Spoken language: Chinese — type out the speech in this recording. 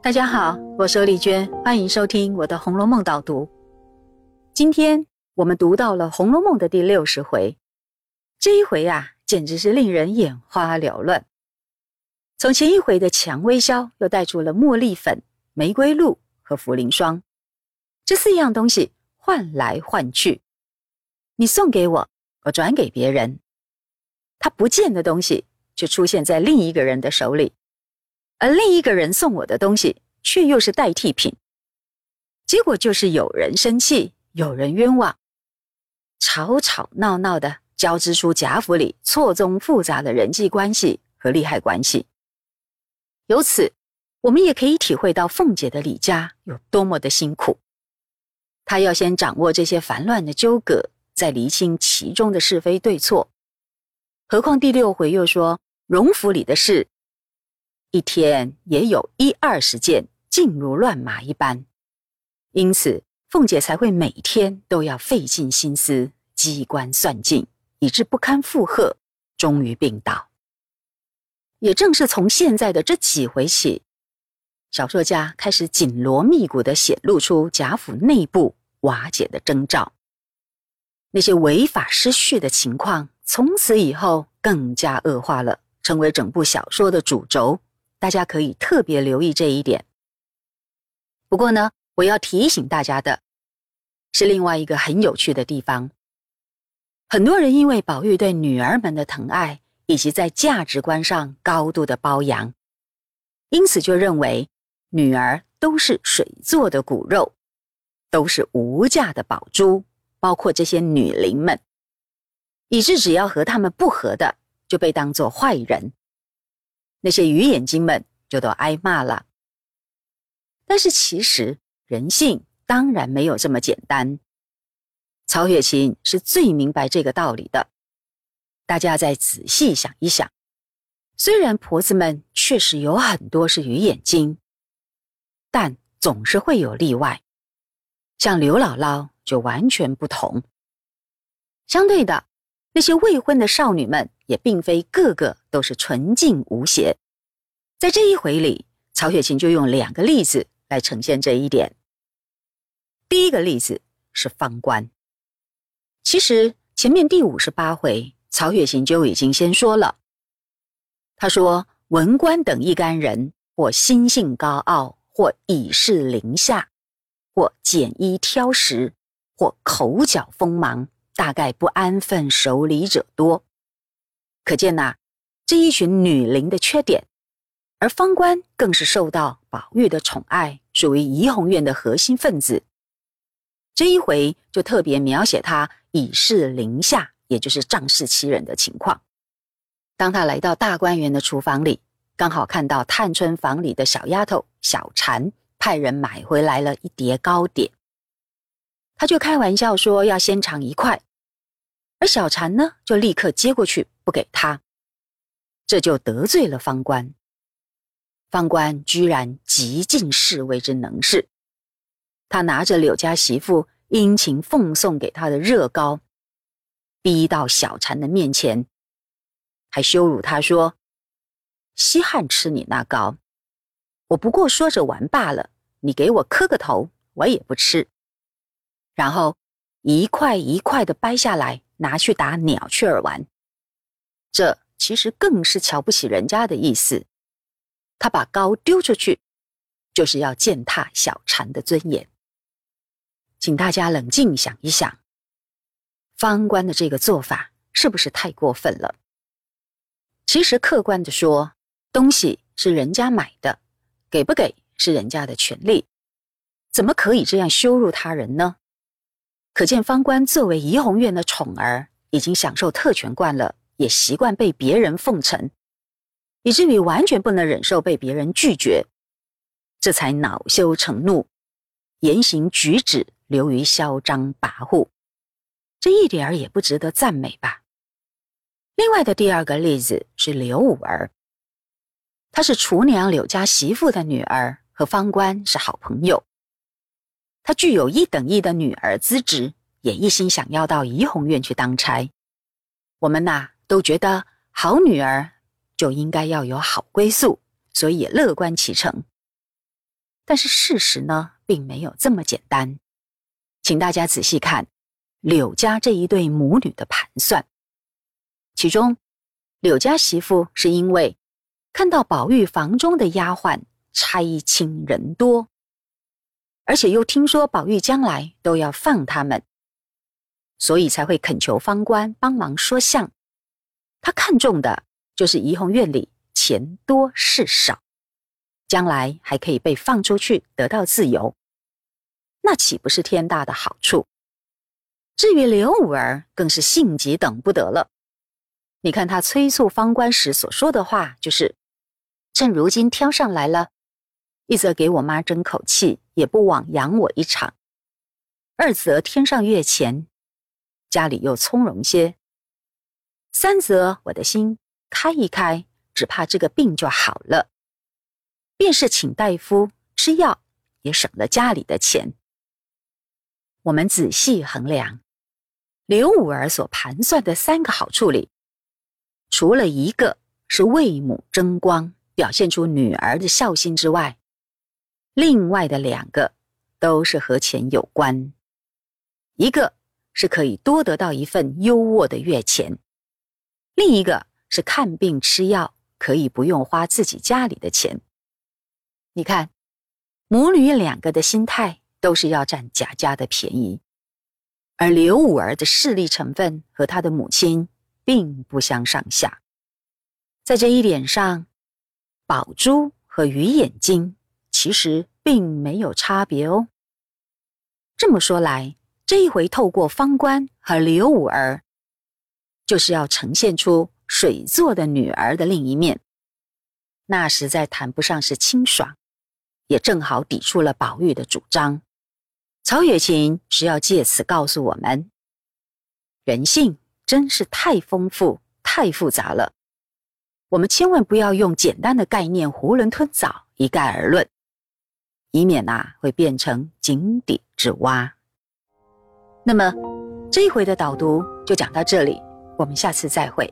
大家好，我是丽娟，欢迎收听我的《红楼梦》导读。今天我们读到了《红楼梦》的第六十回，这一回啊，简直是令人眼花缭乱。从前一回的蔷薇销，又带出了茉莉粉、玫瑰露和茯苓霜这四样东西换来换去，你送给我，我转给别人，他不见的东西就出现在另一个人的手里。而另一个人送我的东西，却又是代替品。结果就是有人生气，有人冤枉，吵吵闹闹的交织出贾府里错综复杂的人际关系和利害关系。由此，我们也可以体会到凤姐的李家有多么的辛苦。她要先掌握这些烦乱的纠葛，再厘清其中的是非对错。何况第六回又说荣府里的事。一天也有一二十件，尽如乱麻一般，因此凤姐才会每天都要费尽心思机关算尽，以致不堪负荷，终于病倒。也正是从现在的这几回起，小说家开始紧锣密鼓地显露出贾府内部瓦解的征兆。那些违法失序的情况，从此以后更加恶化了，成为整部小说的主轴。大家可以特别留意这一点。不过呢，我要提醒大家的是另外一个很有趣的地方。很多人因为宝玉对女儿们的疼爱，以及在价值观上高度的包养，因此就认为女儿都是水做的骨肉，都是无价的宝珠，包括这些女灵们，以致只要和他们不合的，就被当作坏人。那些鱼眼睛们就都挨骂了。但是其实人性当然没有这么简单。曹雪芹是最明白这个道理的。大家再仔细想一想，虽然婆子们确实有很多是鱼眼睛，但总是会有例外。像刘姥姥就完全不同。相对的，那些未婚的少女们。也并非个个都是纯净无邪，在这一回里，曹雪芹就用两个例子来呈现这一点。第一个例子是方官。其实前面第五十八回，曹雪芹就已经先说了。他说：“文官等一干人，或心性高傲，或以势凌下，或拣衣挑食，或口角锋芒，大概不安分守礼者多。”可见呐，这一群女灵的缺点，而方官更是受到宝玉的宠爱，属于怡红院的核心分子。这一回就特别描写他以势凌下，也就是仗势欺人的情况。当他来到大观园的厨房里，刚好看到探春房里的小丫头小婵派人买回来了一碟糕点，他就开玩笑说要先尝一块。而小婵呢，就立刻接过去不给他，这就得罪了方官。方官居然极尽侍卫之能事，他拿着柳家媳妇殷勤奉送给他的热糕，逼到小婵的面前，还羞辱他说：“稀罕吃你那糕，我不过说着玩罢了，你给我磕个头，我也不吃。”然后一块一块的掰下来。拿去打鸟雀儿玩，这其实更是瞧不起人家的意思。他把糕丢出去，就是要践踏小婵的尊严。请大家冷静想一想，方官的这个做法是不是太过分了？其实客观的说，东西是人家买的，给不给是人家的权利，怎么可以这样羞辱他人呢？可见方官作为怡红院的宠儿，已经享受特权惯了，也习惯被别人奉承，以至于完全不能忍受被别人拒绝，这才恼羞成怒，言行举止流于嚣张跋扈，这一点儿也不值得赞美吧。另外的第二个例子是刘五儿，她是厨娘柳家媳妇的女儿，和方官是好朋友。她具有一等一的女儿资质，也一心想要到怡红院去当差。我们呐都觉得好女儿就应该要有好归宿，所以乐观其成。但是事实呢，并没有这么简单。请大家仔细看柳家这一对母女的盘算。其中，柳家媳妇是因为看到宝玉房中的丫鬟差轻人多，而且又听说宝玉将来都要放他们，所以才会恳求方官帮忙说相。他看中的就是怡红院里钱多事少，将来还可以被放出去得到自由，那岂不是天大的好处？至于刘五儿，更是性急等不得了。你看他催促方官时所说的话，就是趁如今挑上来了，一则给我妈争口气，也不枉养我一场；二则天上月钱，家里又从容些；三则我的心开一开，只怕这个病就好了，便是请大夫吃药，也省了家里的钱。我们仔细衡量刘五儿所盘算的三个好处里。除了一个是为母争光，表现出女儿的孝心之外，另外的两个都是和钱有关。一个是可以多得到一份优渥的月钱，另一个是看病吃药可以不用花自己家里的钱。你看，母女两个的心态都是要占贾家的便宜，而刘五儿的势力成分和他的母亲。并不相上下，在这一点上，宝珠和鱼眼睛其实并没有差别哦。这么说来，这一回透过方官和刘五儿，就是要呈现出水做的女儿的另一面，那实在谈不上是清爽，也正好抵触了宝玉的主张。曹雪芹是要借此告诉我们，人性。真是太丰富、太复杂了，我们千万不要用简单的概念囫囵吞枣、一概而论，以免呐会变成井底之蛙。那么这一回的导读就讲到这里，我们下次再会。